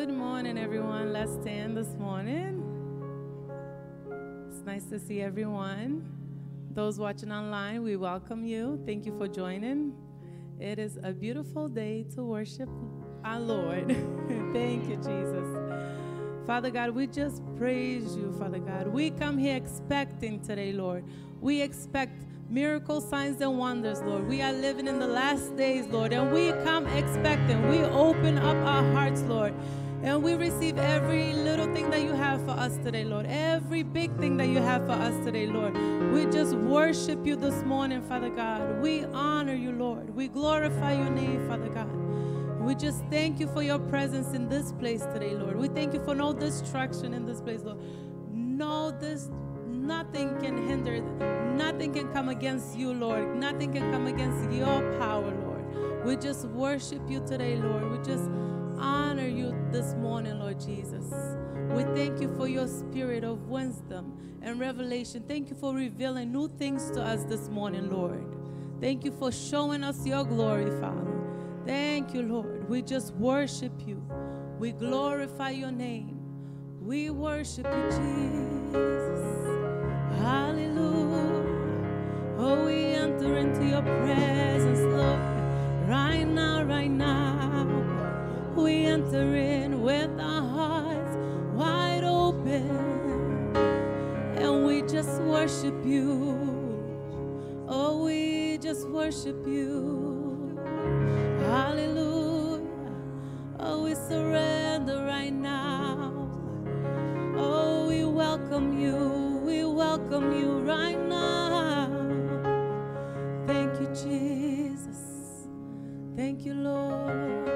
Good morning, everyone. Let's stand this morning. It's nice to see everyone. Those watching online, we welcome you. Thank you for joining. It is a beautiful day to worship our Lord. Thank you, Jesus. Father God, we just praise you, Father God. We come here expecting today, Lord. We expect miracles, signs, and wonders, Lord. We are living in the last days, Lord, and we come expecting. We open up our hearts, Lord. And we receive every little thing that you have for us today, Lord. Every big thing that you have for us today, Lord. We just worship you this morning, Father God. We honor you, Lord. We glorify your name, Father God. We just thank you for your presence in this place today, Lord. We thank you for no distraction in this place, Lord. No, this nothing can hinder, nothing can come against you, Lord. Nothing can come against your power, Lord. We just worship you today, Lord. We just honor you this morning, Lord Jesus. We thank you for your spirit of wisdom and revelation. Thank you for revealing new things to us this morning, Lord. Thank you for showing us your glory, Father. Thank you, Lord. We just worship you. We glorify your name. We worship you, Jesus. Hallelujah. Oh, we enter into your presence, Lord. Right now, right now. We enter in with our hearts wide open. And we just worship you. Oh, we just worship you. Hallelujah. Oh, we surrender right now. Oh, we welcome you. We welcome you right now. Thank you, Jesus. Thank you, Lord.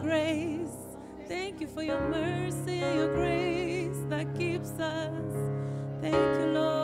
grace. Thank you for your mercy and your grace that keeps us. Thank you, Lord.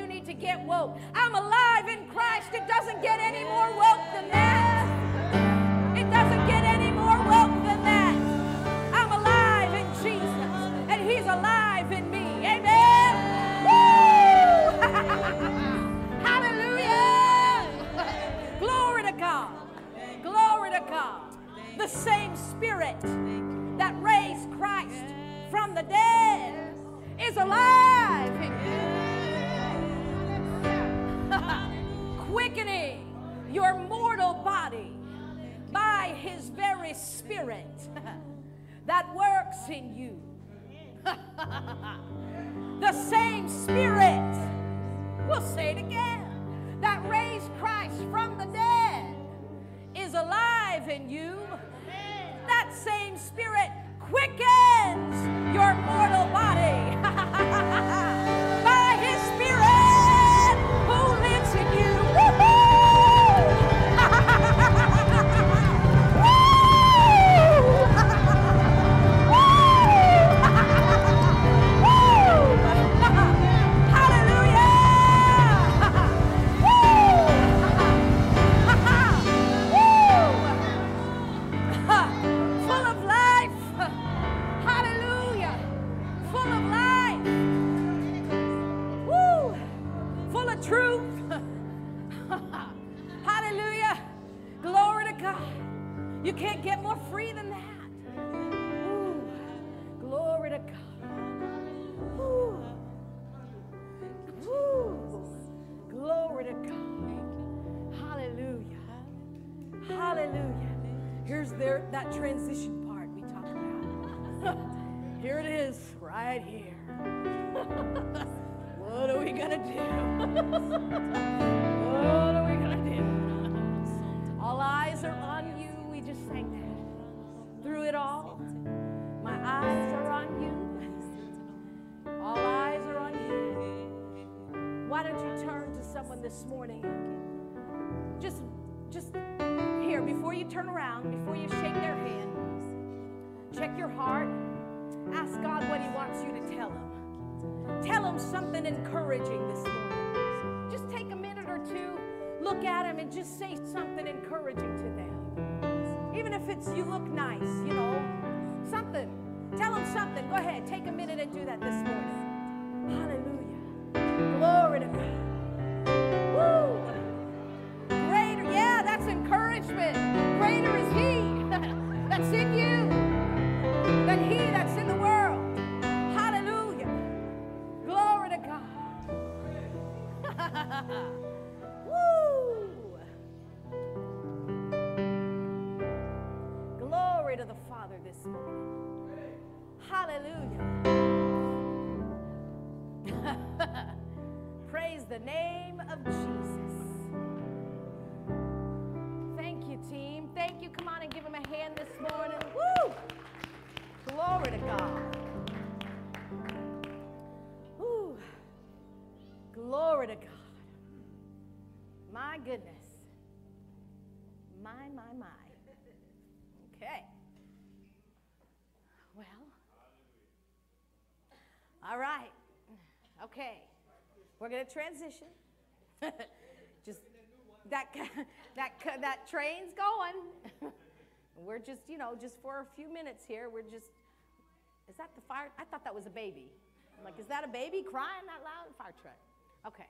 You need to get woke. I'm alive in Christ. It doesn't get any more woke than that. It doesn't get any more woke than that. I'm alive in Jesus, and He's alive in me. Amen. Woo! Hallelujah. Glory to God. Glory to God. The same Spirit that raised Christ from the dead is alive your mortal body by his very spirit that works in you. the same spirit, we'll say it again, that raised Christ from the dead is alive in you. That same spirit quickens your mortal body right here. what are we gonna do? what are we gonna do? All eyes are on you. We just sang that. Through it all, my eyes are on you. All eyes are on you. Why don't you turn to someone this morning? Just, just here, before you turn around, before you shake their hand, check your heart. Ask God what He wants you to tell Him. Tell Him something encouraging this morning. Just take a minute or two, look at Him, and just say something encouraging to them. Even if it's you look nice, you know, something. Tell Him something. Go ahead, take a minute and do that this morning. Hallelujah. Glory to God. Woo! Greater, yeah, that's encouragement. Greater is He that's in you Okay. We're going to transition. just that that that train's going. we're just, you know, just for a few minutes here. We're just Is that the fire? I thought that was a baby. I'm like, is that a baby crying that loud? Fire truck. Okay.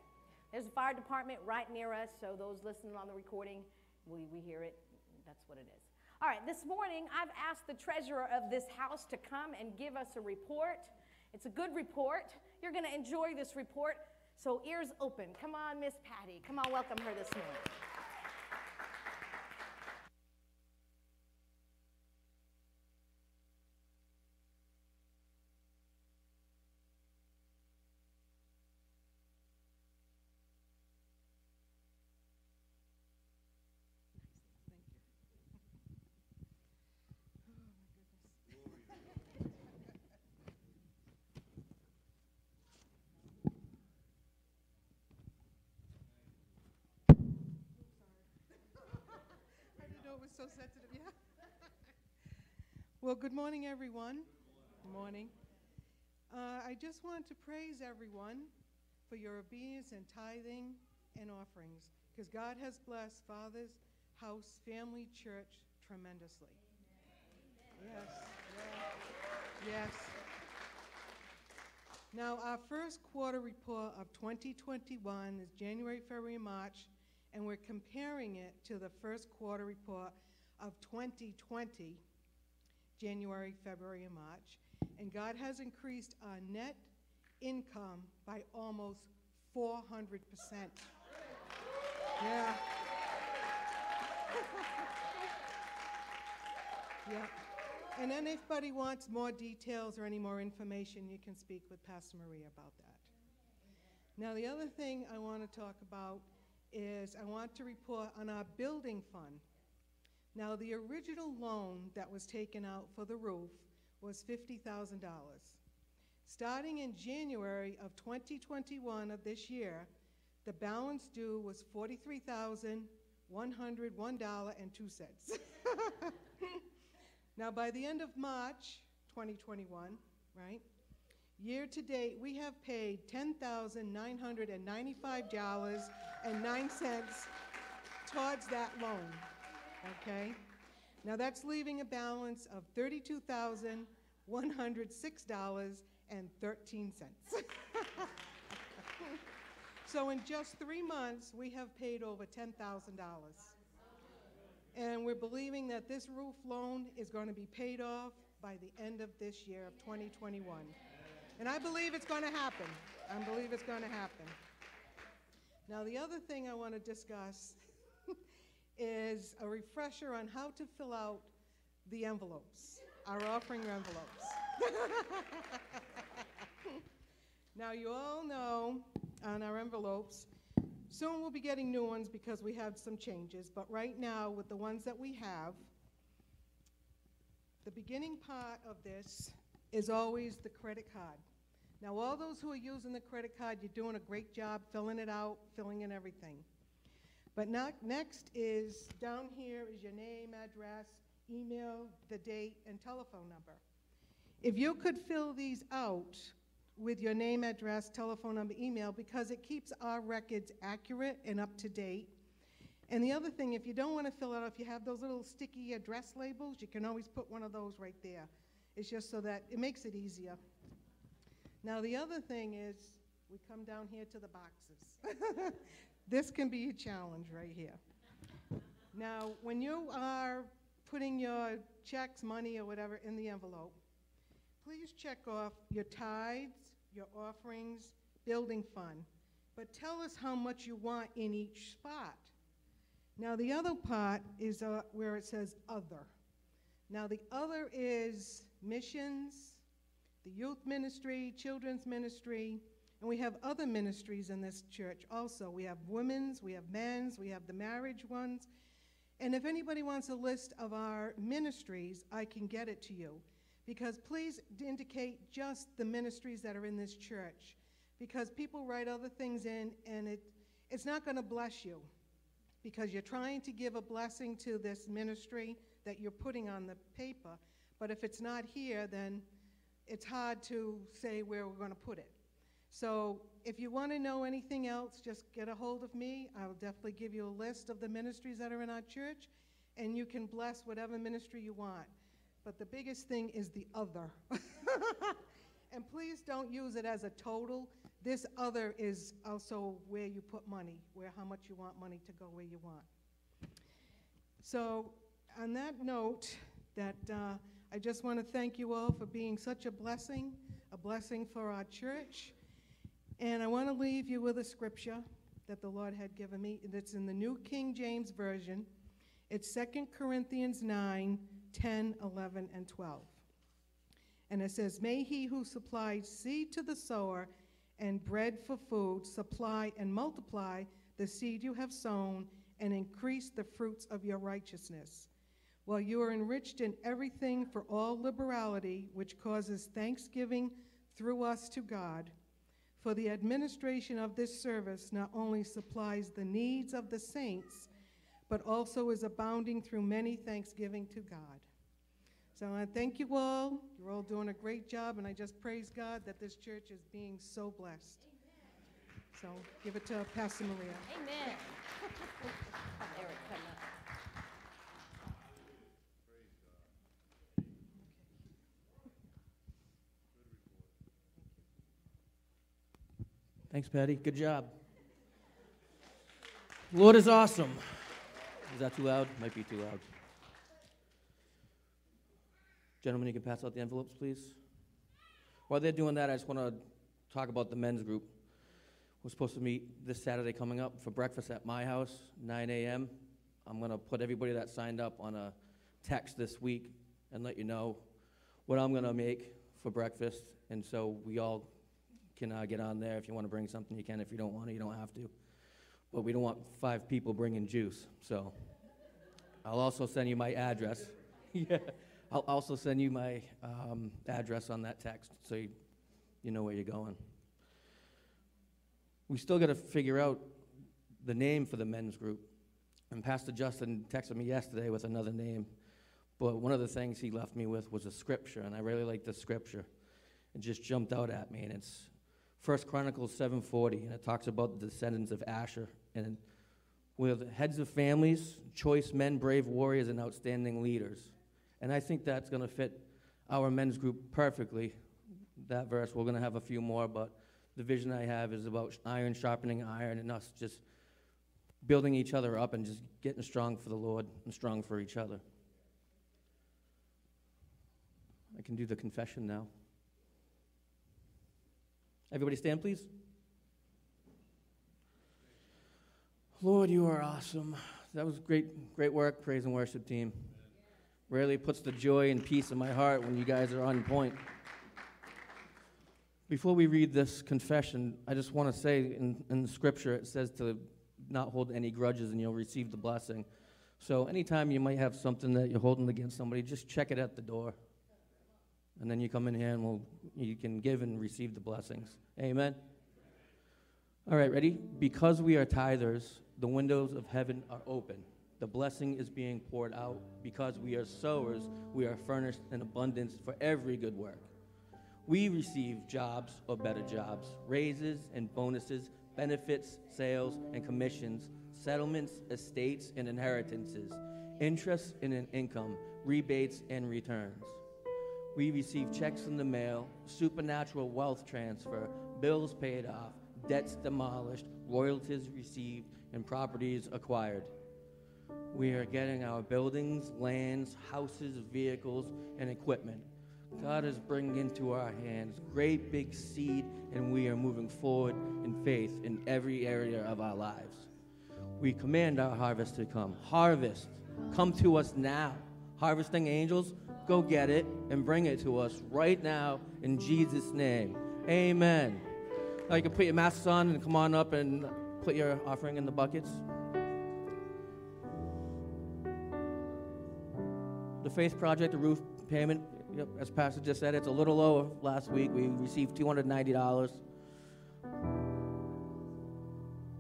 There's a fire department right near us, so those listening on the recording, we, we hear it. That's what it is. All right, this morning I've asked the treasurer of this house to come and give us a report. It's a good report. You're going to enjoy this report. So, ears open. Come on, Miss Patty. Come on, welcome her this morning. Was so sensitive, yeah. well, good morning, everyone. Good morning. Uh, I just want to praise everyone for your obedience and tithing and offerings, because God has blessed Father's House Family Church tremendously. Yes, yes, yes. Now, our first quarter report of 2021 is January, February, March, and we're comparing it to the first quarter report of 2020, January, February, and March. And God has increased our net income by almost 400%. Yeah. yeah. And then if anybody wants more details or any more information, you can speak with Pastor Maria about that. Now, the other thing I want to talk about is I want to report on our building fund. Now, the original loan that was taken out for the roof was $50,000. Starting in January of 2021 of this year, the balance due was $43,101.02. now, by the end of March 2021, right, year to date, we have paid $10,995.09 towards that loan, okay? Now, that's leaving a balance of $32,106.13. so, in just three months, we have paid over $10,000. And we're believing that this roof loan is going to be paid off by the end of this year of 2021. And I believe it's going to happen. I believe it's going to happen. Now, the other thing I want to discuss is a refresher on how to fill out the envelopes, our offering envelopes. now, you all know on our envelopes, soon we'll be getting new ones because we have some changes, but right now, with the ones that we have, the beginning part of this is always the credit card. Now, all those who are using the credit card, you're doing a great job filling it out, filling in everything. But not, next is down here is your name, address, email, the date, and telephone number. If you could fill these out with your name, address, telephone number, email, because it keeps our records accurate and up to date. And the other thing, if you don't want to fill it out, if you have those little sticky address labels, you can always put one of those right there. It's just so that it makes it easier. Now, the other thing is, we come down here to the boxes. this can be a challenge right here. Now, when you are putting your checks, money, or whatever in the envelope, please check off your tithes, your offerings, building fund, but tell us how much you want in each spot. Now, the other part is uh, where it says other. Now, the other is missions, the youth ministry, children's ministry, and we have other ministries in this church also. We have women's, we have men's, we have the marriage ones. And if anybody wants a list of our ministries, I can get it to you. Because please indicate just the ministries that are in this church. Because people write other things in, and it, it's not going to bless you. Because you're trying to give a blessing to this ministry that you're putting on the paper. But if it's not here, then it's hard to say where we're going to put it. So if you want to know anything else, just get a hold of me. I'll definitely give you a list of the ministries that are in our church, and you can bless whatever ministry you want. But the biggest thing is the other. and please don't use it as a total. This other is also where you put money, where how much you want money to go where you want. So on that note, that uh, I just want to thank you all for being such a blessing, a blessing for our church. And I want to leave you with a scripture that the Lord had given me. That's in the New King James Version. It's 2 Corinthians 9, 10, 11, and 12. And it says, May he who supplies seed to the sower and bread for food supply and multiply the seed you have sown and increase the fruits of your righteousness while you are enriched in everything for all liberality, which causes thanksgiving through us to God. For the administration of this service not only supplies the needs of the saints, but also is abounding through many thanksgiving to God. So I thank you all. You're all doing a great job, and I just praise God that this church is being so blessed. So give it to Pastor Maria. Amen. Eric, come up. Thanks, Patty. Good job. Lord is awesome. Is that too loud? Might be too loud. Gentlemen, you can pass out the envelopes, please. While they're doing that, I just want to talk about the men's group. We're supposed to meet this Saturday coming up for breakfast at my house, 9 a.m. I'm going to put everybody that signed up on a text this week and let you know what I'm going to make for breakfast. And so we all can uh, get on there. If you want to bring something, you can. If you don't want to, you don't have to. But we don't want five people bringing juice. So I'll also send you my address. yeah. I'll also send you my um, address on that text so you, you know where you're going. We still got to figure out the name for the men's group. And Pastor Justin texted me yesterday with another name. But one of the things he left me with was a scripture, and I really like the scripture. It just jumped out at me, and it's First Chronicles 7:40, and it talks about the descendants of Asher, and we're heads of families, choice men, brave warriors, and outstanding leaders. And I think that's going to fit our men's group perfectly. That verse, we're going to have a few more, but the vision I have is about iron sharpening iron and us just building each other up and just getting strong for the Lord and strong for each other. I can do the confession now. Everybody stand, please. Lord, you are awesome. That was great, great work, praise and worship team. Really puts the joy and peace in my heart when you guys are on point. Before we read this confession, I just want to say in, in Scripture it says to not hold any grudges and you'll receive the blessing. So anytime you might have something that you're holding against somebody, just check it at the door. And then you come in here and we'll, you can give and receive the blessings. Amen. All right, ready? Because we are tithers, the windows of heaven are open. The blessing is being poured out. Because we are sowers, we are furnished in abundance for every good work. We receive jobs or better jobs, raises and bonuses, benefits, sales and commissions, settlements, estates and inheritances, interest and an income, rebates and returns. We receive checks in the mail, supernatural wealth transfer, bills paid off, debts demolished, royalties received, and properties acquired. We are getting our buildings, lands, houses, vehicles, and equipment. God is bringing into our hands great big seed, and we are moving forward in faith in every area of our lives. We command our harvest to come. Harvest, come to us now. Harvesting angels, go get it and bring it to us right now in Jesus' name. Amen. Now you can put your masks on and come on up and put your offering in the buckets. The Faith Project, the roof payment, yep, as Pastor just said, it's a little lower last week. We received $290.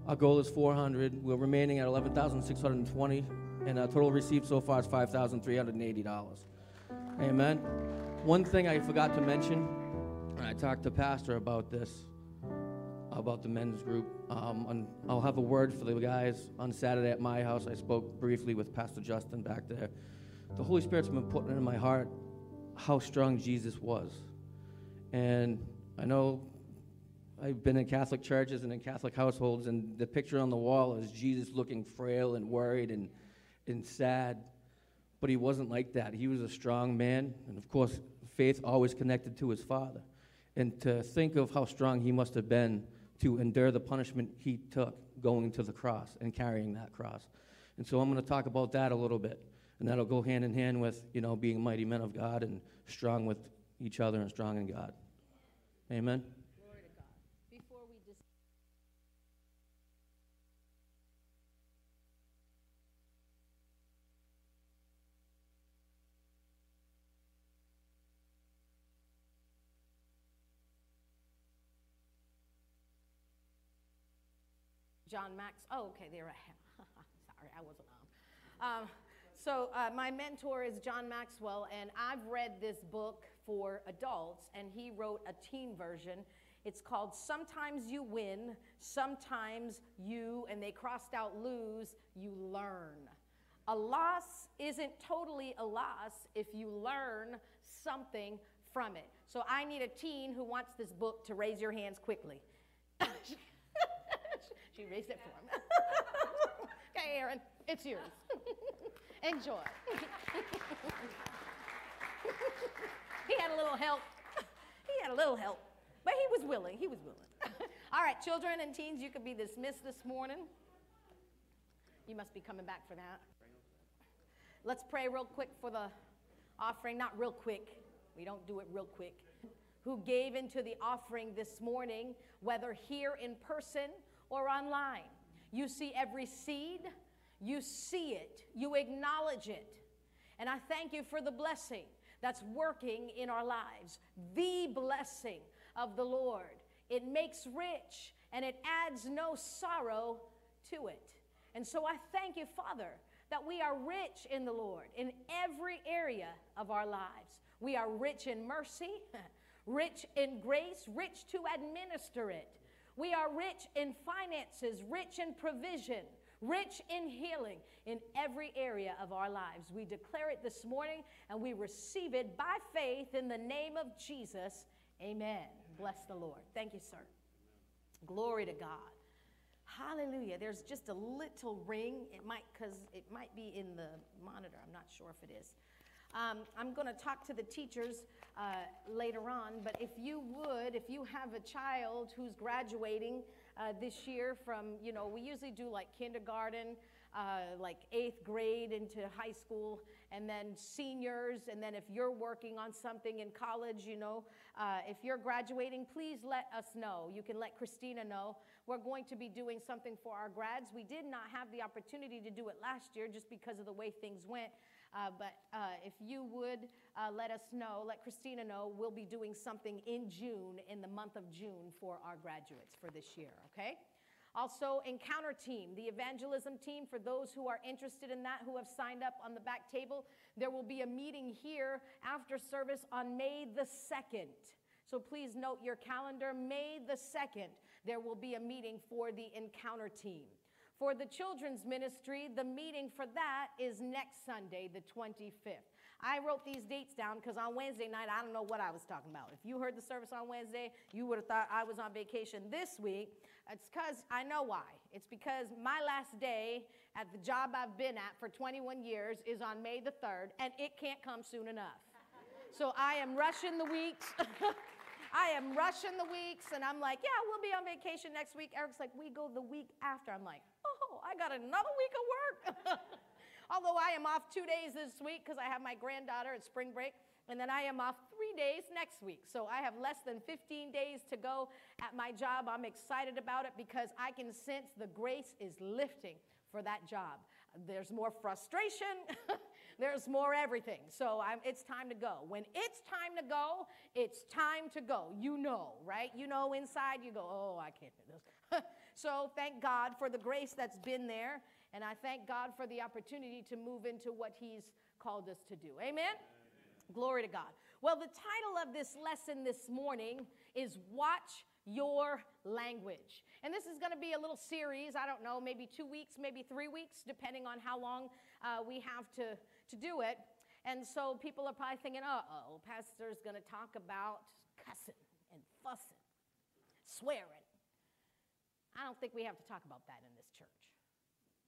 Our goal is 400. We're remaining at 11,620, and our total received so far is $5,380. Amen. One thing I forgot to mention, and I talked to Pastor about this, about the men's group. Um, and I'll have a word for the guys on Saturday at my house. I spoke briefly with Pastor Justin back there. The Holy Spirit's been putting in my heart how strong Jesus was. And I know I've been in Catholic churches and in Catholic households, and the picture on the wall is Jesus looking frail and worried and, and sad. But he wasn't like that. He was a strong man, and of course, faith always connected to his father. And to think of how strong he must have been to endure the punishment he took going to the cross and carrying that cross. And so I'm going to talk about that a little bit. And that'll go hand in hand with, you know, being mighty men of God and strong with each other and strong in God. Amen. Glory to God. Before we just. John Max, oh, okay, there I am. Sorry, I wasn't on. Um, so, uh, my mentor is John Maxwell, and I've read this book for adults, and he wrote a teen version. It's called Sometimes You Win, Sometimes You, and they crossed out lose, you learn. A loss isn't totally a loss if you learn something from it. So I need a teen who wants this book to raise your hands quickly. she raised it for him. okay, Aaron, it's yours. Enjoy. he had a little help. He had a little help, but he was willing. He was willing. All right, children and teens, you could be dismissed this morning. You must be coming back for that. Let's pray real quick for the offering. Not real quick, we don't do it real quick. Who gave into the offering this morning, whether here in person or online. You see every seed, you see it, you acknowledge it. And I thank you for the blessing that's working in our lives. The blessing of the Lord. It makes rich and it adds no sorrow to it. And so I thank you, Father, that we are rich in the Lord in every area of our lives. We are rich in mercy, rich in grace, rich to administer it. We are rich in finances, rich in provision, rich in healing in every area of our lives. We declare it this morning and we receive it by faith in the name of Jesus. Amen. Bless the Lord. Thank you, sir. Glory to God. Hallelujah. There's just a little ring. It might, because it might be in the monitor. I'm not sure if it is. Um, I'm going to talk to the teachers uh, later on, but if you would, if you have a child who's graduating uh, this year from, you know, we usually do like kindergarten, uh, like eighth grade into high school, and then seniors, and then if you're working on something in college, you know, uh, if you're graduating, please let us know. You can let Christina know. We're going to be doing something for our grads. We did not have the opportunity to do it last year just because of the way things went. Uh, but uh, if you would uh, let us know, let Christina know, we'll be doing something in June, in the month of June, for our graduates for this year, okay? Also, Encounter Team, the evangelism team, for those who are interested in that, who have signed up on the back table, there will be a meeting here after service on May the 2nd. So please note your calendar. May the 2nd, there will be a meeting for the Encounter Team. For the children's ministry, the meeting for that is next Sunday, the 25th. I wrote these dates down because on Wednesday night, I don't know what I was talking about. If you heard the service on Wednesday, you would have thought I was on vacation this week. It's because I know why. It's because my last day at the job I've been at for 21 years is on May the 3rd, and it can't come soon enough. So I am rushing the weeks. I am rushing the weeks, and I'm like, yeah, we'll be on vacation next week. Eric's like, we go the week after. I'm like, I got another week of work. Although I am off two days this week because I have my granddaughter at spring break, and then I am off three days next week. So I have less than 15 days to go at my job. I'm excited about it because I can sense the grace is lifting for that job. There's more frustration, there's more everything. So I'm, it's time to go. When it's time to go, it's time to go. You know, right? You know inside, you go, oh, I can't do this. so thank God for the grace that's been there. And I thank God for the opportunity to move into what He's called us to do. Amen? Amen? Glory to God. Well, the title of this lesson this morning is Watch Your Language. And this is going to be a little series, I don't know, maybe two weeks, maybe three weeks, depending on how long uh, we have to, to do it. And so people are probably thinking, uh oh, pastor's going to talk about cussing and fussing, swearing. Don't think we have to talk about that in this church.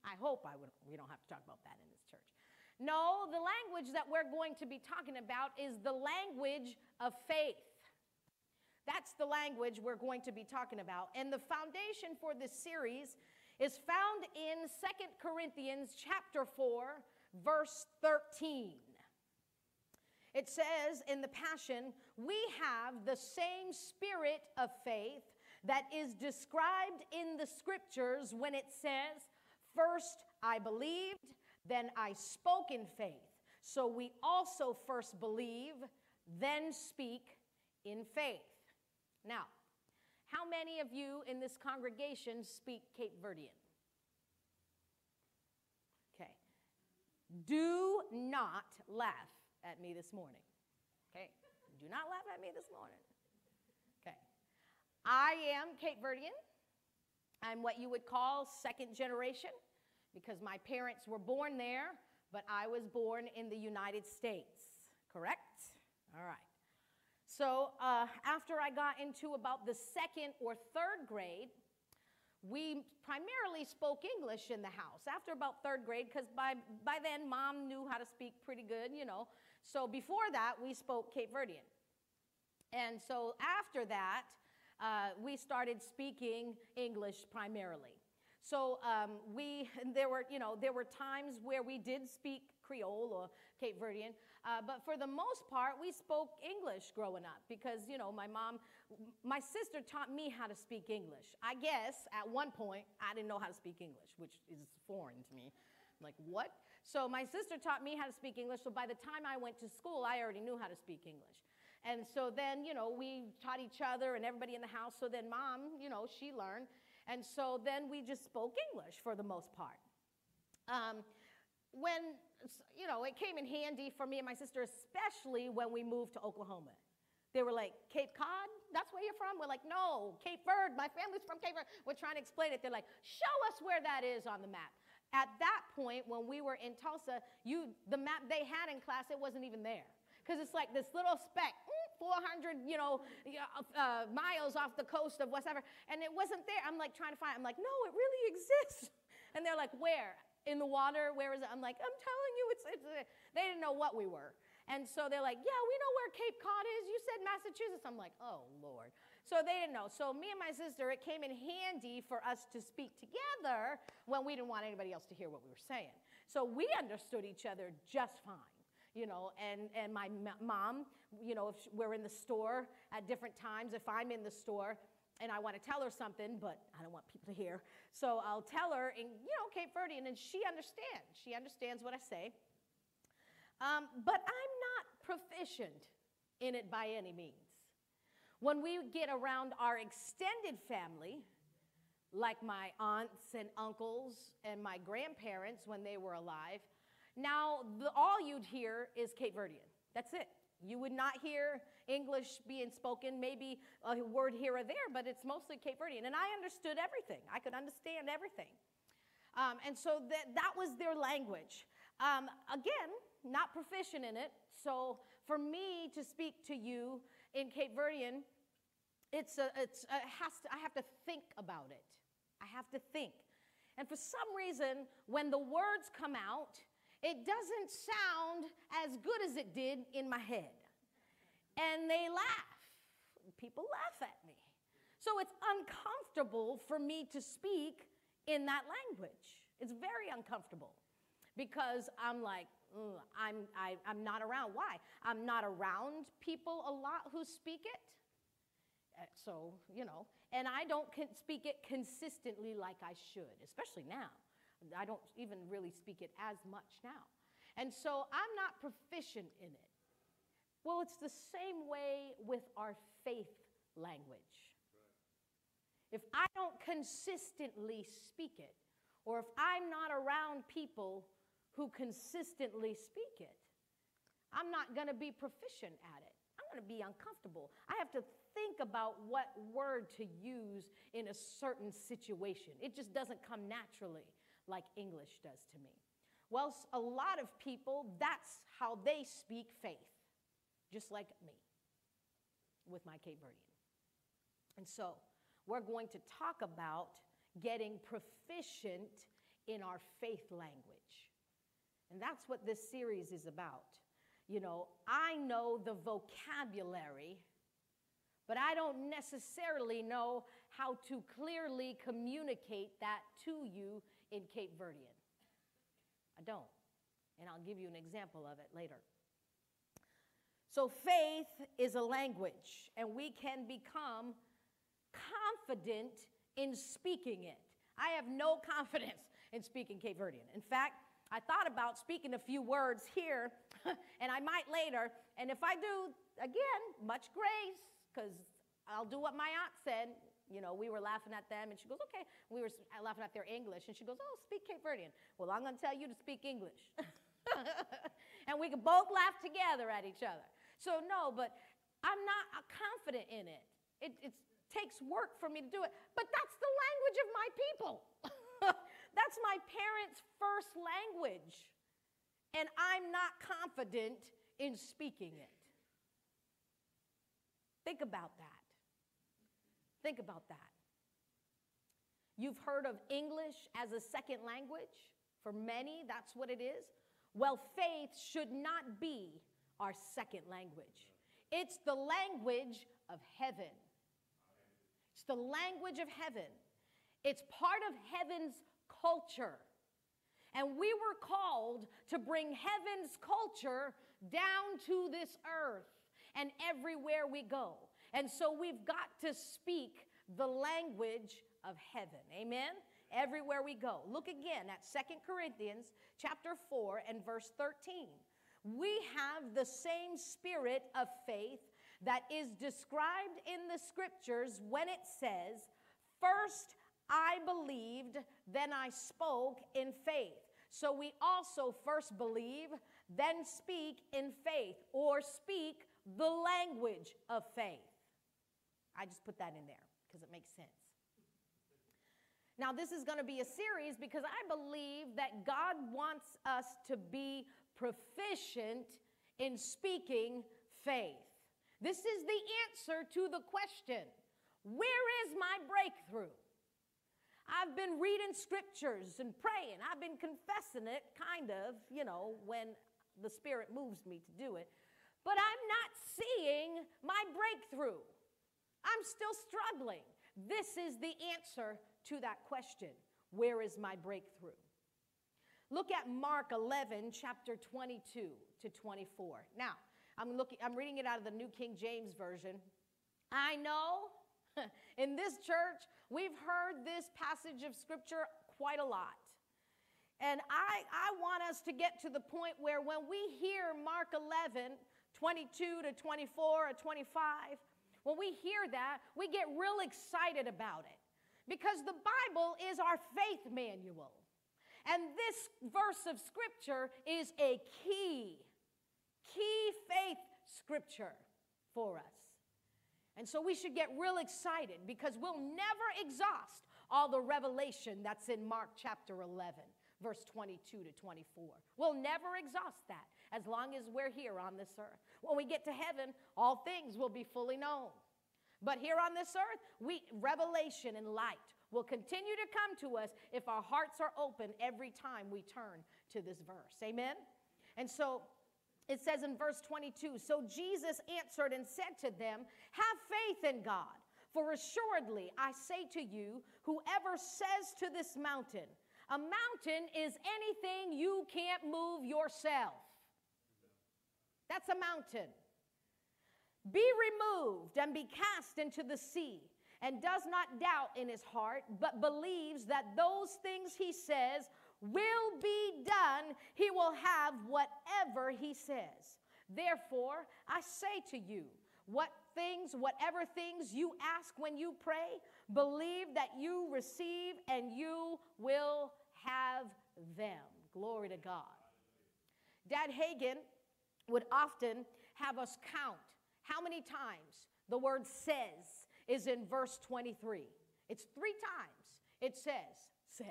I hope I would, we don't have to talk about that in this church. No, the language that we're going to be talking about is the language of faith. That's the language we're going to be talking about. And the foundation for this series is found in Second Corinthians chapter 4, verse 13. It says in the Passion, we have the same spirit of faith that is described in the scriptures when it says, First I believed, then I spoke in faith. So we also first believe, then speak in faith. Now, how many of you in this congregation speak Cape Verdean? Okay. Do not laugh at me this morning. Okay? Do not laugh at me this morning. I am Cape Verdean. I'm what you would call second generation because my parents were born there, but I was born in the United States. Correct? All right. So uh, after I got into about the second or third grade, we primarily spoke English in the house after about third grade because by, by then mom knew how to speak pretty good, you know. So before that, we spoke Cape Verdean. And so after that, uh, we started speaking English primarily. So um, we, there were, you know, there were times where we did speak Creole or Cape Verdean, uh, but for the most part, we spoke English growing up because, you know, my mom, my sister taught me how to speak English. I guess at one point, I didn't know how to speak English, which is foreign to me. I'm like, what? So my sister taught me how to speak English, so by the time I went to school, I already knew how to speak English. And so then, you know, we taught each other and everybody in the house. So then mom, you know, she learned. And so then we just spoke English for the most part. Um, when, you know, it came in handy for me and my sister, especially when we moved to Oklahoma. They were like, Cape Cod? That's where you're from? We're like, no, Cape Verde. My family's from Cape Verde. We're trying to explain it. They're like, show us where that is on the map. At that point, when we were in Tulsa, you, the map they had in class, it wasn't even there. Because it's like this little speck, mm, 400, you know, uh, miles off the coast of whatever, and it wasn't there. I'm like trying to find. I'm like, no, it really exists. And they're like, where? In the water? Where is it? I'm like, I'm telling you, it's. it's uh, they didn't know what we were. And so they're like, yeah, we know where Cape Cod is. You said Massachusetts. I'm like, oh, Lord. So they didn't know. So me and my sister, it came in handy for us to speak together when we didn't want anybody else to hear what we were saying. So we understood each other just fine. You know, and, and my mom, you know, if we're in the store at different times, if I'm in the store, and I want to tell her something, but I don't want people to hear. So I'll tell her in, you know, Cape Verdean, and she understands. She understands what I say. Um, but I'm not proficient in it by any means. When we get around our extended family, like my aunts and uncles and my grandparents when they were alive, now the, all you'd hear is Cape Verdean. That's it. You would not hear English being spoken, maybe a word here or there, but it's mostly Cape Verdean. And I understood everything, I could understand everything. Um, and so that, that was their language. Um, again, not proficient in it. So for me to speak to you in Cape Verdean, it's a, it's a, it has to, I have to think about it. I have to think. And for some reason, when the words come out, it doesn't sound as good as it did in my head. And they laugh. People laugh at me. So it's uncomfortable for me to speak in that language. It's very uncomfortable because I'm like, I'm, I, i am not around. Why? I'm not around people a lot who speak it. Uh, so, you know, and I don't speak it consistently like I should, especially now. I don't even really speak it as much now. And so I'm not proficient in it. Well, it's the same way with our faith language. If I don't consistently speak it, or if I'm not around people who consistently speak it, I'm not going to be proficient at it. I'm going to be uncomfortable. I have to think about what word to use in a certain situation. It just doesn't come naturally like English does to me. Well, a lot of people, that's how they speak faith, just like me with my Cape Verdean. And so, we're going to talk about getting proficient in our faith language. And that's what this series is about. You know, I know the vocabulary, but I don't necessarily know how to clearly communicate that to you in Cape Verdean. I don't. And I'll give you an example of it later. So, faith is a language, and we can become confident in speaking it. I have no confidence in speaking Cape Verdean. In fact, I thought about speaking a few words here, and I might later. And if I do, again, much grace, because I'll do what my aunt said. You know, we were laughing at them, and she goes, okay. We were laughing at their English, and she goes, oh, speak Cape Verdean. Well, I'm going to tell you to speak English. and we could both laugh together at each other. So, no, but I'm not uh, confident in it. It it's, takes work for me to do it. But that's the language of my people. that's my parents' first language. And I'm not confident in speaking it. Think about that. Think about that. You've heard of English as a second language. For many, that's what it is. Well, faith should not be our second language, it's the language of heaven. It's the language of heaven. It's part of heaven's culture. And we were called to bring heaven's culture down to this earth and everywhere we go. And so we've got to speak the language of heaven. Amen? Everywhere we go. Look again at Second Corinthians chapter 4 and verse 13. We have the same spirit of faith that is described in the scriptures when it says, First I believed, then I spoke in faith. So we also first believe, then speak in faith, or speak the language of faith. I just put that in there because it makes sense. Now, this is going to be a series because I believe that God wants us to be proficient in speaking faith. This is the answer to the question where is my breakthrough? I've been reading scriptures and praying. I've been confessing it, kind of, you know, when the Spirit moves me to do it. But I'm not seeing my breakthrough. I'm still struggling. This is the answer to that question Where is my breakthrough? Look at Mark 11, chapter 22 to 24. Now, I'm, looking, I'm reading it out of the New King James Version. I know in this church, we've heard this passage of scripture quite a lot. And I, I want us to get to the point where when we hear Mark 11, 22 to 24 or 25, when we hear that, we get real excited about it because the Bible is our faith manual. And this verse of scripture is a key, key faith scripture for us. And so we should get real excited because we'll never exhaust all the revelation that's in Mark chapter 11, verse 22 to 24. We'll never exhaust that as long as we're here on this earth. When we get to heaven, all things will be fully known. But here on this earth, we revelation and light will continue to come to us if our hearts are open every time we turn to this verse. Amen. And so it says in verse 22 So Jesus answered and said to them, Have faith in God. For assuredly, I say to you, whoever says to this mountain, a mountain is anything you can't move yourself. That's a mountain. Be removed and be cast into the sea, and does not doubt in his heart, but believes that those things he says will be done, he will have whatever he says. Therefore, I say to you, what things, whatever things you ask when you pray, believe that you receive and you will have them. Glory to God. Dad Hagin would often have us count how many times the word says is in verse 23. It's three times it says, says.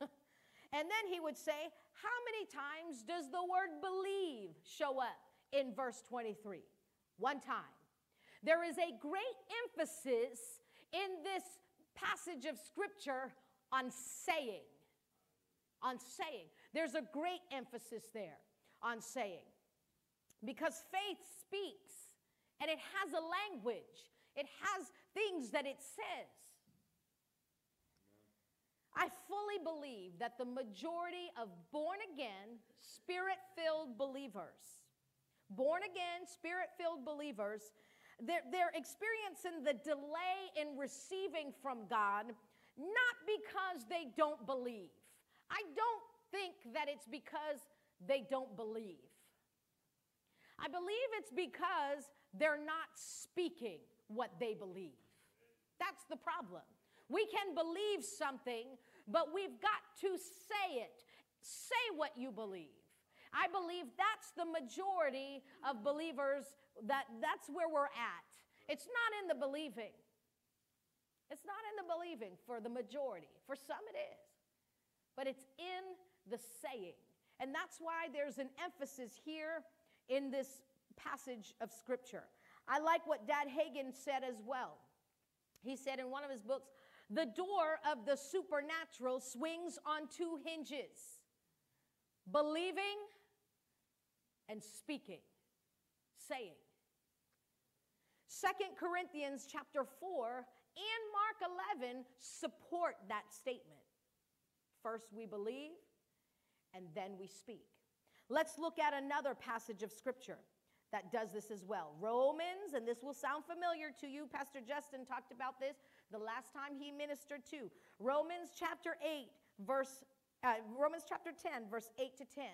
And then he would say, How many times does the word believe show up in verse 23? One time. There is a great emphasis in this passage of scripture on saying. On saying. There's a great emphasis there on saying. Because faith speaks and it has a language, it has things that it says. I fully believe that the majority of born again, spirit filled believers, born again, spirit filled believers, they're, they're experiencing the delay in receiving from God, not because they don't believe. I don't think that it's because they don't believe. I believe it's because they're not speaking what they believe. That's the problem. We can believe something, but we've got to say it. Say what you believe. I believe that's the majority of believers that that's where we're at. It's not in the believing. It's not in the believing for the majority. For some it is. But it's in the saying. And that's why there's an emphasis here in this passage of scripture. I like what Dad Hagin said as well. He said in one of his books, the door of the supernatural swings on two hinges believing and speaking, saying. Second Corinthians chapter 4 and Mark 11 support that statement. First we believe and then we speak. Let's look at another passage of scripture that does this as well. Romans, and this will sound familiar to you. Pastor Justin talked about this the last time he ministered too. Romans chapter 8, verse, uh, Romans chapter 10, verse 8 to 10.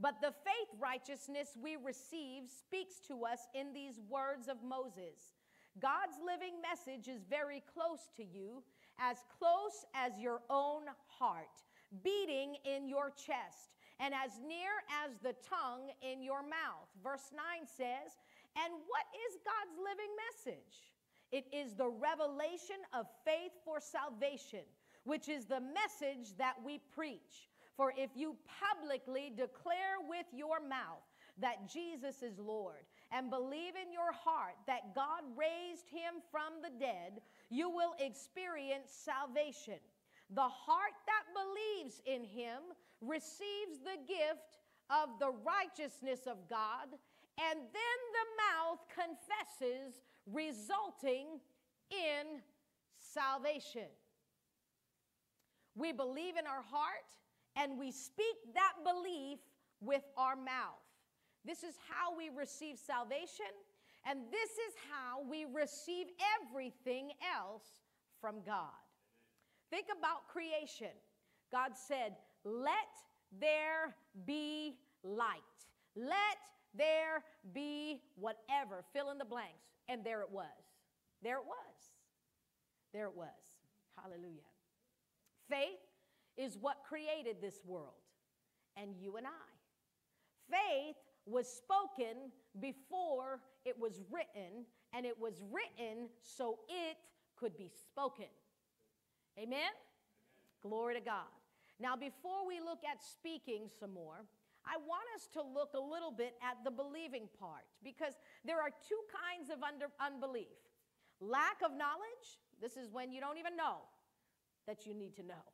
But the faith righteousness we receive speaks to us in these words of Moses God's living message is very close to you, as close as your own heart, beating in your chest, and as near as the tongue in your mouth. Verse 9 says, And what is God's living message? It is the revelation of faith for salvation, which is the message that we preach. For if you publicly declare with your mouth that Jesus is Lord and believe in your heart that God raised him from the dead, you will experience salvation. The heart that believes in him receives the gift of the righteousness of God, and then the mouth confesses, resulting in salvation. We believe in our heart and we speak that belief with our mouth. This is how we receive salvation, and this is how we receive everything else from God. Think about creation. God said, Let there be light. Let there be whatever, fill in the blanks. And there it was. There it was. There it was. Hallelujah. Faith is what created this world, and you and I. Faith was spoken before it was written, and it was written so it could be spoken. Amen? Amen? Glory to God. Now, before we look at speaking some more, I want us to look a little bit at the believing part because there are two kinds of under, unbelief lack of knowledge, this is when you don't even know that you need to know.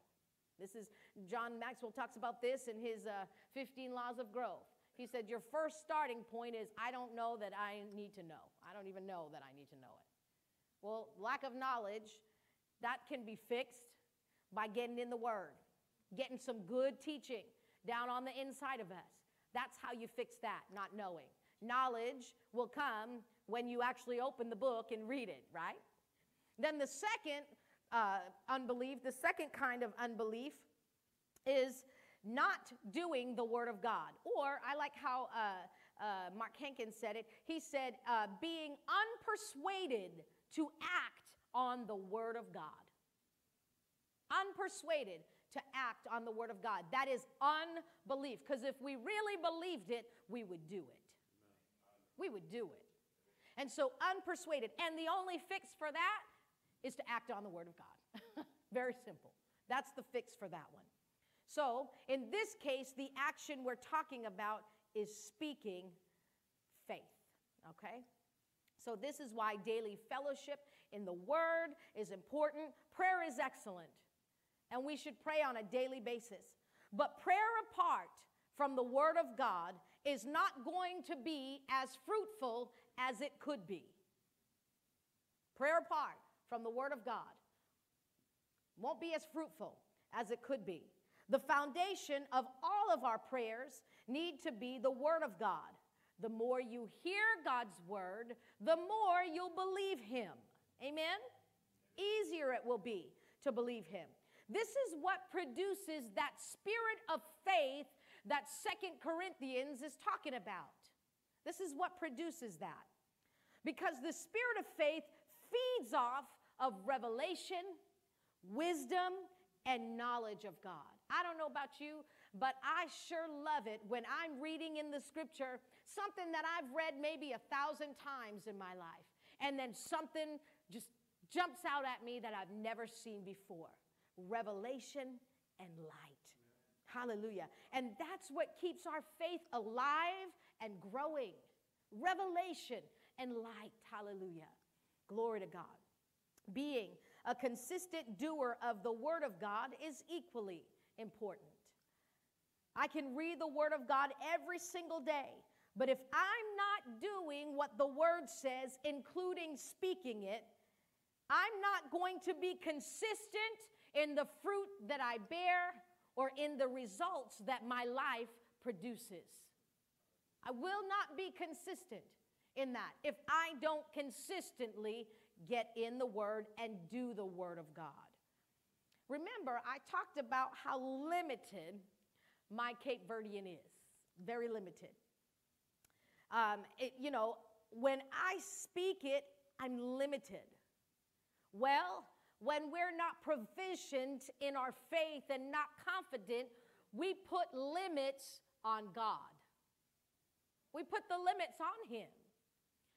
This is, John Maxwell talks about this in his uh, 15 Laws of Growth. He said, Your first starting point is, I don't know that I need to know. I don't even know that I need to know it. Well, lack of knowledge, that can be fixed by getting in the Word, getting some good teaching down on the inside of us. That's how you fix that, not knowing. Knowledge will come when you actually open the book and read it, right? Then the second uh, unbelief, the second kind of unbelief is not doing the Word of God. Or I like how uh, uh, Mark Hankins said it. He said, uh, being unpersuaded to act on the Word of God. Unpersuaded to act on the Word of God. That is unbelief. Because if we really believed it, we would do it. We would do it. And so, unpersuaded. And the only fix for that is to act on the Word of God. Very simple. That's the fix for that one. So, in this case, the action we're talking about is speaking faith, okay? So, this is why daily fellowship in the Word is important. Prayer is excellent, and we should pray on a daily basis. But prayer apart from the Word of God is not going to be as fruitful as it could be. Prayer apart from the Word of God won't be as fruitful as it could be. The foundation of all of our prayers need to be the Word of God. The more you hear God's Word, the more you'll believe Him. Amen? Easier it will be to believe Him. This is what produces that spirit of faith that Second Corinthians is talking about. This is what produces that. Because the spirit of faith feeds off of revelation, wisdom, and knowledge of God. I don't know about you, but I sure love it when I'm reading in the scripture something that I've read maybe a thousand times in my life, and then something just jumps out at me that I've never seen before revelation and light. Hallelujah. And that's what keeps our faith alive and growing. Revelation and light. Hallelujah. Glory to God. Being a consistent doer of the Word of God is equally important. I can read the Word of God every single day, but if I'm not doing what the Word says, including speaking it, I'm not going to be consistent in the fruit that I bear or in the results that my life produces. I will not be consistent in that if I don't consistently get in the Word and do the Word of God. Remember, I talked about how limited my Cape Verdean is. Very limited. Um, it, you know, when I speak it, I'm limited. Well, when we're not proficient in our faith and not confident, we put limits on God. We put the limits on Him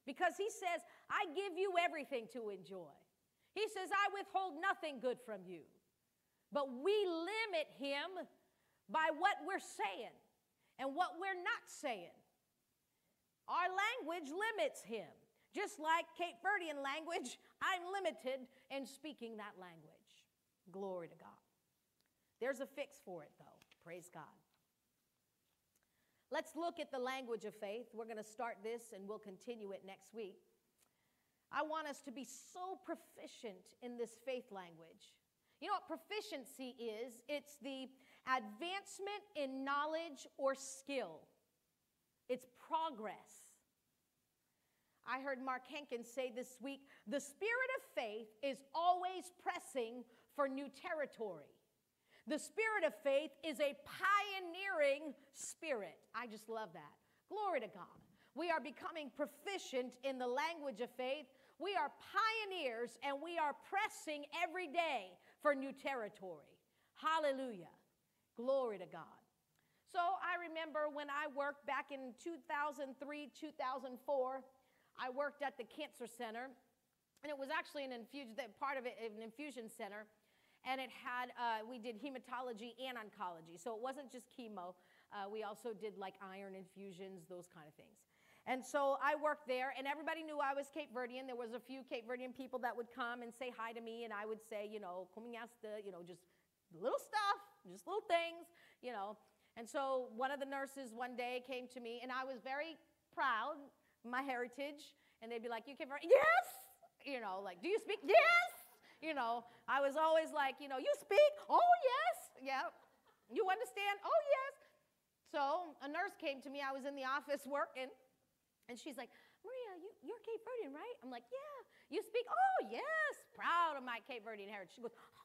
because He says, I give you everything to enjoy. He says, I withhold nothing good from you. But we limit Him by what we're saying and what we're not saying. Our language limits Him. Just like Cape Verdean language, I'm limited in speaking that language. Glory to God. There's a fix for it, though. Praise God. Let's look at the language of faith. We're going to start this and we'll continue it next week. I want us to be so proficient in this faith language. You know what proficiency is? It's the advancement in knowledge or skill, it's progress. I heard Mark Hankins say this week the spirit of faith is always pressing for new territory. The spirit of faith is a pioneering spirit. I just love that. Glory to God. We are becoming proficient in the language of faith. We are pioneers and we are pressing every day for new territory. Hallelujah. Glory to God. So I remember when I worked back in 2003, 2004. I worked at the cancer center, and it was actually an infusion, part of it, an infusion center, and it had, uh, we did hematology and oncology. So it wasn't just chemo. Uh, we also did like iron infusions, those kind of things. And so I worked there, and everybody knew I was Cape Verdean. There was a few Cape Verdean people that would come and say hi to me, and I would say, you know, the, you know, just little stuff, just little things, you know. And so one of the nurses one day came to me, and I was very proud my heritage, and they'd be like, You came from, yes! You know, like, do you speak? Yes! You know, I was always like, you know, you speak? Oh, yes! Yeah. You understand? Oh, yes. So a nurse came to me. I was in the office working, and she's like, Maria, you, you're Cape Verdean, right? I'm like, yeah. You speak? Oh, yes. Proud of my Cape Verdean heritage. She goes, oh.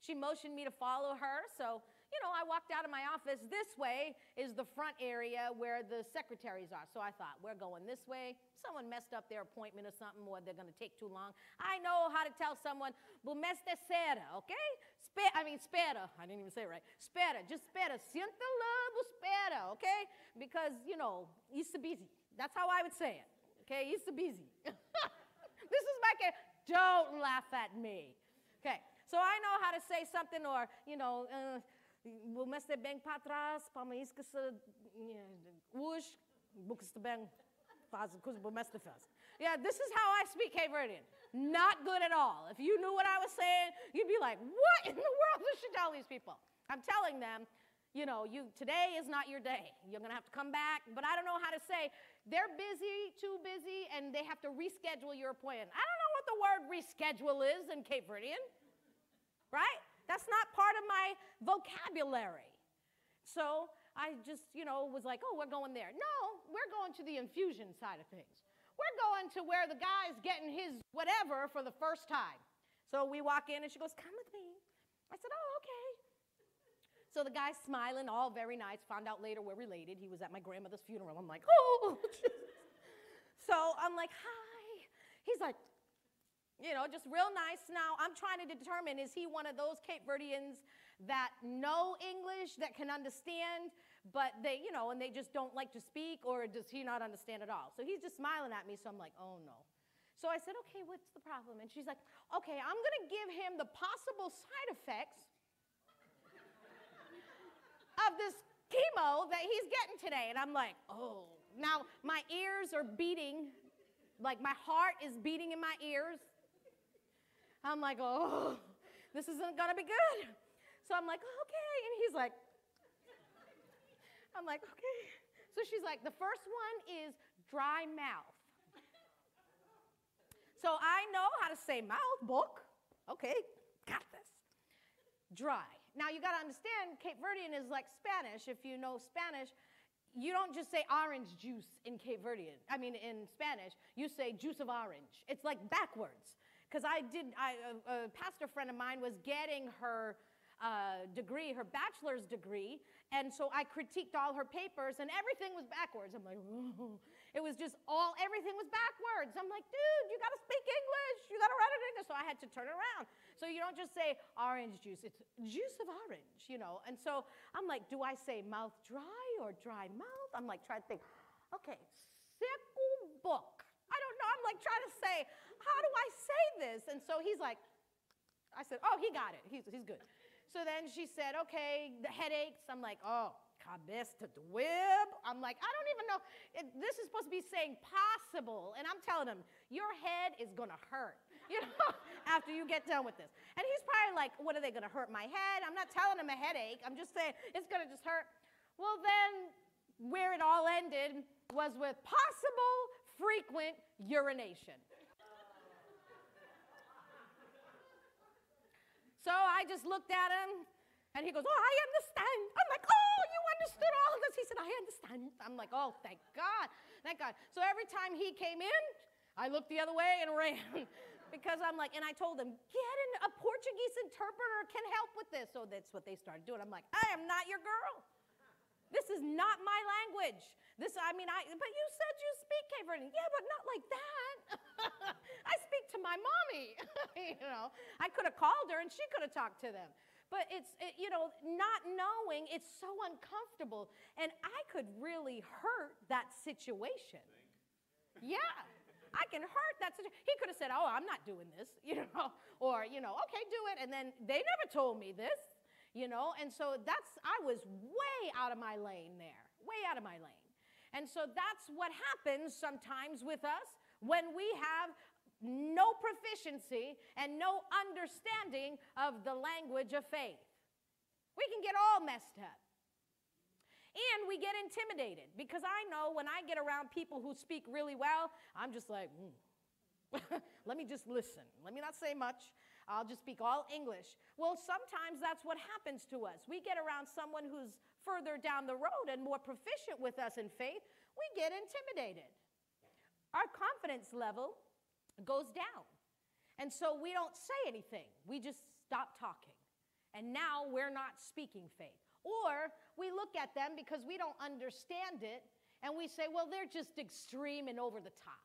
She motioned me to follow her, so you know, I walked out of my office. This way is the front area where the secretaries are. So I thought, we're going this way. Someone messed up their appointment or something, or they're going to take too long. I know how to tell someone, bumeste cera, okay? Spe- I mean, spera. I didn't even say it right. Spera, just spera. Siéntala, spera, okay? Because, you know, he's busy. That's how I would say it, okay? He's busy. this is my case. Don't laugh at me. Okay, so I know how to say something or, you know, uh, Bumeste bem para trás, para mim que se hoje, coisa bumeste faz. Yeah, this is how I speak Cape Verdean. Not good at all. If you knew what I was saying, you'd be like, "What in the world does she tell these people?" I'm telling them, you know, you today is not your day. You're gonna have to come back, but I don't know how to say. They're busy, too busy, and they have to reschedule your appointment. I don't know what the word reschedule is in Cape Verdean, right? That's not part of my vocabulary. So I just, you know, was like, oh, we're going there. No, we're going to the infusion side of things. We're going to where the guy's getting his whatever for the first time. So we walk in and she goes, come with me. I said, oh, okay. So the guy's smiling, all very nice. Found out later we're related. He was at my grandmother's funeral. I'm like, oh. so I'm like, hi. He's like, you know, just real nice. Now, I'm trying to determine is he one of those Cape Verdeans that know English, that can understand, but they, you know, and they just don't like to speak, or does he not understand at all? So he's just smiling at me, so I'm like, oh no. So I said, okay, what's the problem? And she's like, okay, I'm gonna give him the possible side effects of this chemo that he's getting today. And I'm like, oh. Now my ears are beating, like my heart is beating in my ears. I'm like, oh, this isn't gonna be good. So I'm like, okay. And he's like, I'm like, okay. So she's like, the first one is dry mouth. So I know how to say mouth, book. Okay, got this. Dry. Now you got to understand, Cape Verdean is like Spanish. If you know Spanish, you don't just say orange juice in Cape Verdean. I mean, in Spanish, you say juice of orange. It's like backwards. Because I did, I, a, a pastor friend of mine was getting her uh, degree, her bachelor's degree, and so I critiqued all her papers, and everything was backwards. I'm like, Whoa. it was just all, everything was backwards. I'm like, dude, you gotta speak English, you gotta write it in English. So I had to turn around. So you don't just say orange juice, it's juice of orange, you know. And so I'm like, do I say mouth dry or dry mouth? I'm like, trying to think, okay, seco book. I don't know. I'm like trying to say, how do I say this? And so he's like, I said, oh, he got it. He's, he's good. So then she said, okay, the headaches. I'm like, oh, cabesta dwib. I'm like, I don't even know. It, this is supposed to be saying possible. And I'm telling him, your head is going to hurt, you know, after you get done with this. And he's probably like, what are they going to hurt my head? I'm not telling him a headache. I'm just saying it's going to just hurt. Well, then where it all ended was with possible frequent urination. So I just looked at him and he goes, Oh, I understand. I'm like, Oh, you understood all of this? He said, I understand. I'm like, Oh, thank God. Thank God. So every time he came in, I looked the other way and ran because I'm like, and I told him, Get in, a Portuguese interpreter can help with this. So that's what they started doing. I'm like, I am not your girl. This is not my language. This, I mean, I, but you said you speak Cape Verdean. Yeah, but not like that. I speak to my mommy. you know, I could have called her and she could have talked to them. But it's, it, you know, not knowing, it's so uncomfortable. And I could really hurt that situation. Yeah. I can hurt that situation. He could have said, Oh, I'm not doing this, you know, or, you know, okay, do it. And then they never told me this you know? And so that's, I was way out of my lane there, way out of my lane. And so that's what happens sometimes with us when we have no proficiency and no understanding of the language of faith. We can get all messed up. And we get intimidated because I know when I get around people who speak really well, I'm just like, mm, Let me just listen. Let me not say much. I'll just speak all English. Well, sometimes that's what happens to us. We get around someone who's further down the road and more proficient with us in faith, we get intimidated. Our confidence level goes down. And so we don't say anything, we just stop talking. And now we're not speaking faith. Or we look at them because we don't understand it and we say, well, they're just extreme and over the top.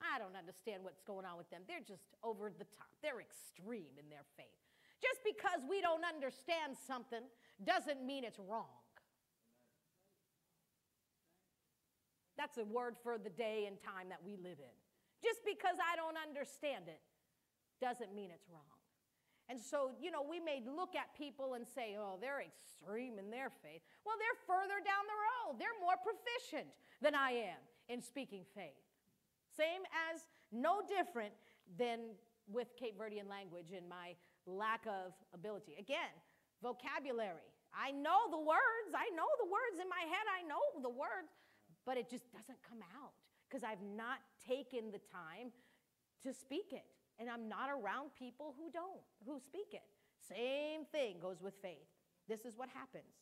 I don't understand what's going on with them. They're just over the top, they're extreme in their faith. Just because we don't understand something doesn't mean it's wrong. That's a word for the day and time that we live in. Just because I don't understand it doesn't mean it's wrong. And so, you know, we may look at people and say, oh, they're extreme in their faith. Well, they're further down the road. They're more proficient than I am in speaking faith. Same as, no different than with Cape Verdean language and my lack of ability. Again, vocabulary. I know the words, I know the words in my head, I know the words, but it just doesn't come out because I've not taken the time to speak it. And I'm not around people who don't, who speak it. Same thing goes with faith. This is what happens.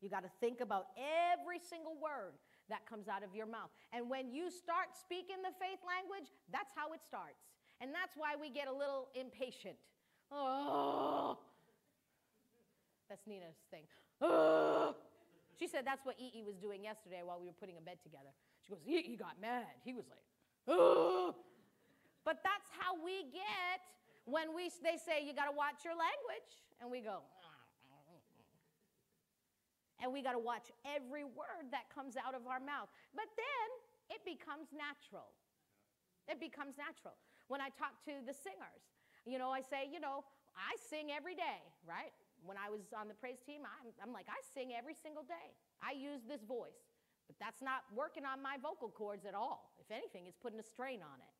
You got to think about every single word that comes out of your mouth. And when you start speaking the faith language, that's how it starts. And that's why we get a little impatient. Oh, that's Nina's thing. Oh. She said that's what E.E. was doing yesterday while we were putting a bed together. She goes, E.E. got mad. He was like, oh. But that's how we get when we, they say you got to watch your language. And we go, And we got to watch every word that comes out of our mouth. But then it becomes natural. It becomes natural. When I talk to the singers, you know, I say, you know, I sing every day, right? When I was on the praise team, I'm, I'm like, I sing every single day. I use this voice, but that's not working on my vocal cords at all. If anything, it's putting a strain on it.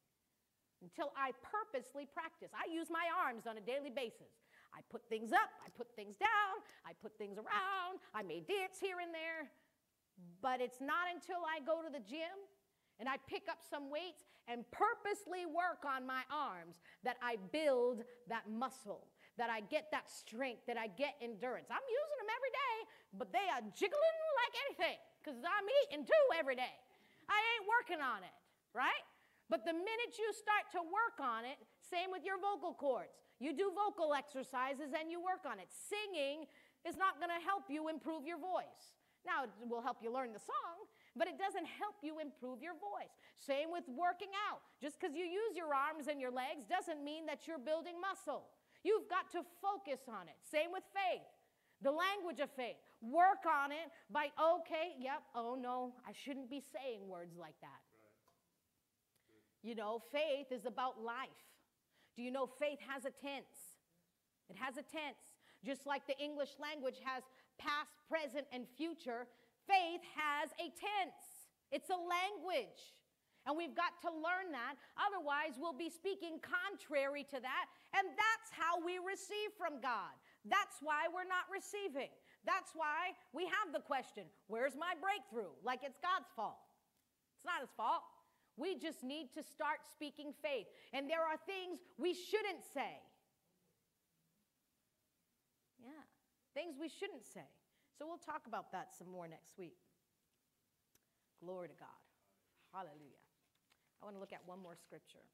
Until I purposely practice. I use my arms on a daily basis. I put things up, I put things down, I put things around, I may dance here and there. But it's not until I go to the gym and I pick up some weights and purposely work on my arms that I build that muscle, that I get that strength, that I get endurance. I'm using them every day, but they are jiggling like anything because I'm eating too every day. I ain't working on it, right? But the minute you start to work on it, same with your vocal cords. You do vocal exercises and you work on it. Singing is not going to help you improve your voice. Now, it will help you learn the song, but it doesn't help you improve your voice. Same with working out. Just because you use your arms and your legs doesn't mean that you're building muscle. You've got to focus on it. Same with faith. The language of faith. Work on it by, okay, yep, oh no, I shouldn't be saying words like that. You know, faith is about life. Do you know faith has a tense? It has a tense. Just like the English language has past, present, and future, faith has a tense. It's a language. And we've got to learn that. Otherwise, we'll be speaking contrary to that. And that's how we receive from God. That's why we're not receiving. That's why we have the question where's my breakthrough? Like it's God's fault. It's not his fault. We just need to start speaking faith. And there are things we shouldn't say. Yeah, things we shouldn't say. So we'll talk about that some more next week. Glory to God. Hallelujah. I want to look at one more scripture.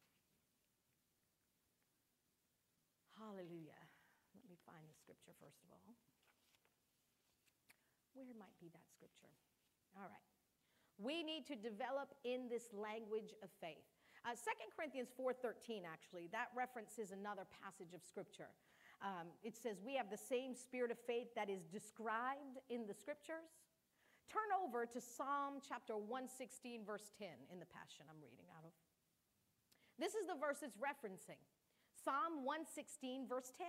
Hallelujah. Let me find the scripture first of all. Where might be that scripture? All right. We need to develop in this language of faith. Uh, 2 Corinthians 4.13, actually, that references another passage of Scripture. Um, it says, we have the same spirit of faith that is described in the Scriptures. Turn over to Psalm chapter 116, verse 10 in the Passion I'm reading out of. This is the verse it's referencing. Psalm 116, verse 10.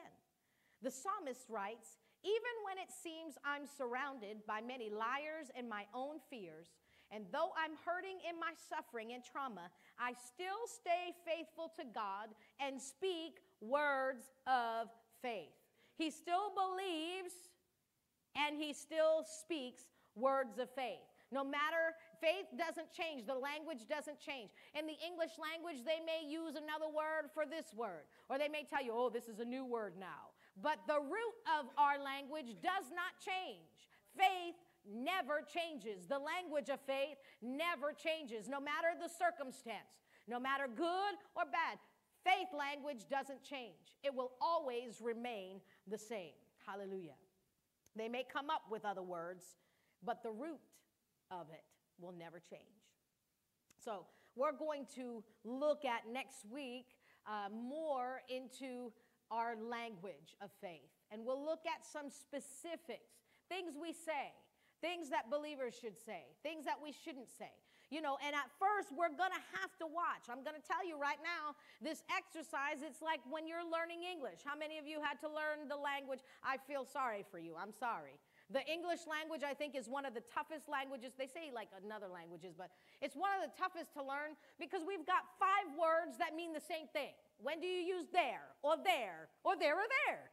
The psalmist writes, Even when it seems I'm surrounded by many liars and my own fears, and though I'm hurting in my suffering and trauma, I still stay faithful to God and speak words of faith. He still believes and he still speaks words of faith. No matter, faith doesn't change, the language doesn't change. In the English language, they may use another word for this word, or they may tell you, oh, this is a new word now. But the root of our language does not change. Faith never changes. The language of faith never changes, no matter the circumstance, no matter good or bad. Faith language doesn't change, it will always remain the same. Hallelujah. They may come up with other words, but the root of it will never change. So, we're going to look at next week uh, more into our language of faith. And we'll look at some specifics, things we say, things that believers should say, things that we shouldn't say. You know, and at first we're going to have to watch. I'm going to tell you right now, this exercise, it's like when you're learning English. How many of you had to learn the language? I feel sorry for you. I'm sorry. The English language, I think, is one of the toughest languages. They say like another languages, but it's one of the toughest to learn because we've got five words that mean the same thing. When do you use there, or there, or there, or there?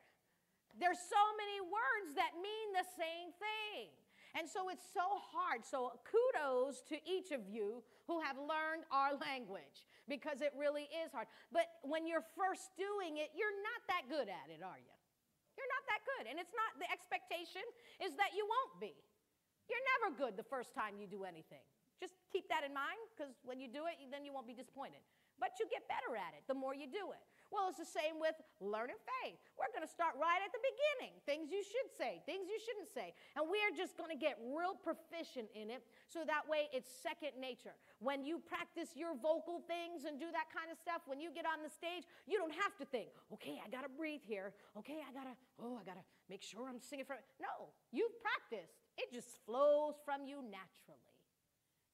There's so many words that mean the same thing. And so it's so hard. So kudos to each of you who have learned our language because it really is hard. But when you're first doing it, you're not that good at it, are you? You're not that good. And it's not the expectation is that you won't be. You're never good the first time you do anything. Just keep that in mind because when you do it, then you won't be disappointed. But you get better at it the more you do it. Well, it's the same with learning faith. We're going to start right at the beginning things you should say, things you shouldn't say. And we are just going to get real proficient in it so that way it's second nature. When you practice your vocal things and do that kind of stuff, when you get on the stage, you don't have to think, okay, I got to breathe here. Okay, I got to, oh, I got to make sure I'm singing for. No, you've practiced. It just flows from you naturally.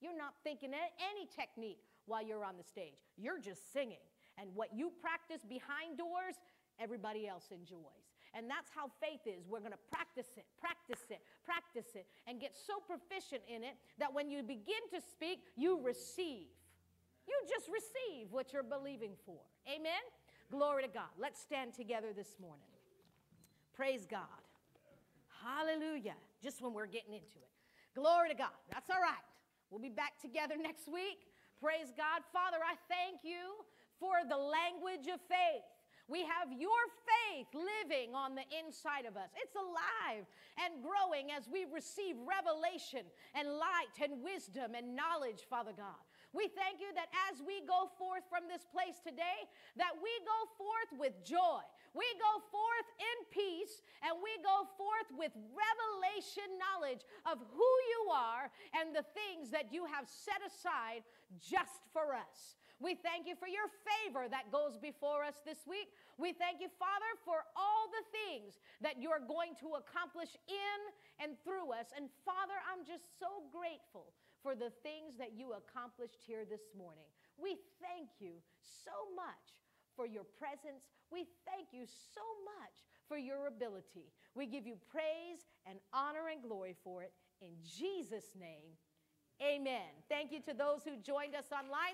You're not thinking any technique while you're on the stage. You're just singing. And what you practice behind doors, everybody else enjoys. And that's how faith is. We're going to practice it, practice it, practice it, and get so proficient in it that when you begin to speak, you receive. You just receive what you're believing for. Amen? Glory to God. Let's stand together this morning. Praise God. Hallelujah. Just when we're getting into it. Glory to God. That's all right. We'll be back together next week. Praise God. Father, I thank you for the language of faith. We have your faith living on the inside of us. It's alive and growing as we receive revelation and light and wisdom and knowledge, Father God. We thank you that as we go forth from this place today, that we go forth with joy. We go forth in peace and we go forth with revelation knowledge of who you are and the things that you have set aside just for us. We thank you for your favor that goes before us this week. We thank you, Father, for all the things that you're going to accomplish in and through us. And Father, I'm just so grateful for the things that you accomplished here this morning. We thank you so much for your presence. We thank you so much for your ability. We give you praise and honor and glory for it. In Jesus' name, amen. Thank you to those who joined us online.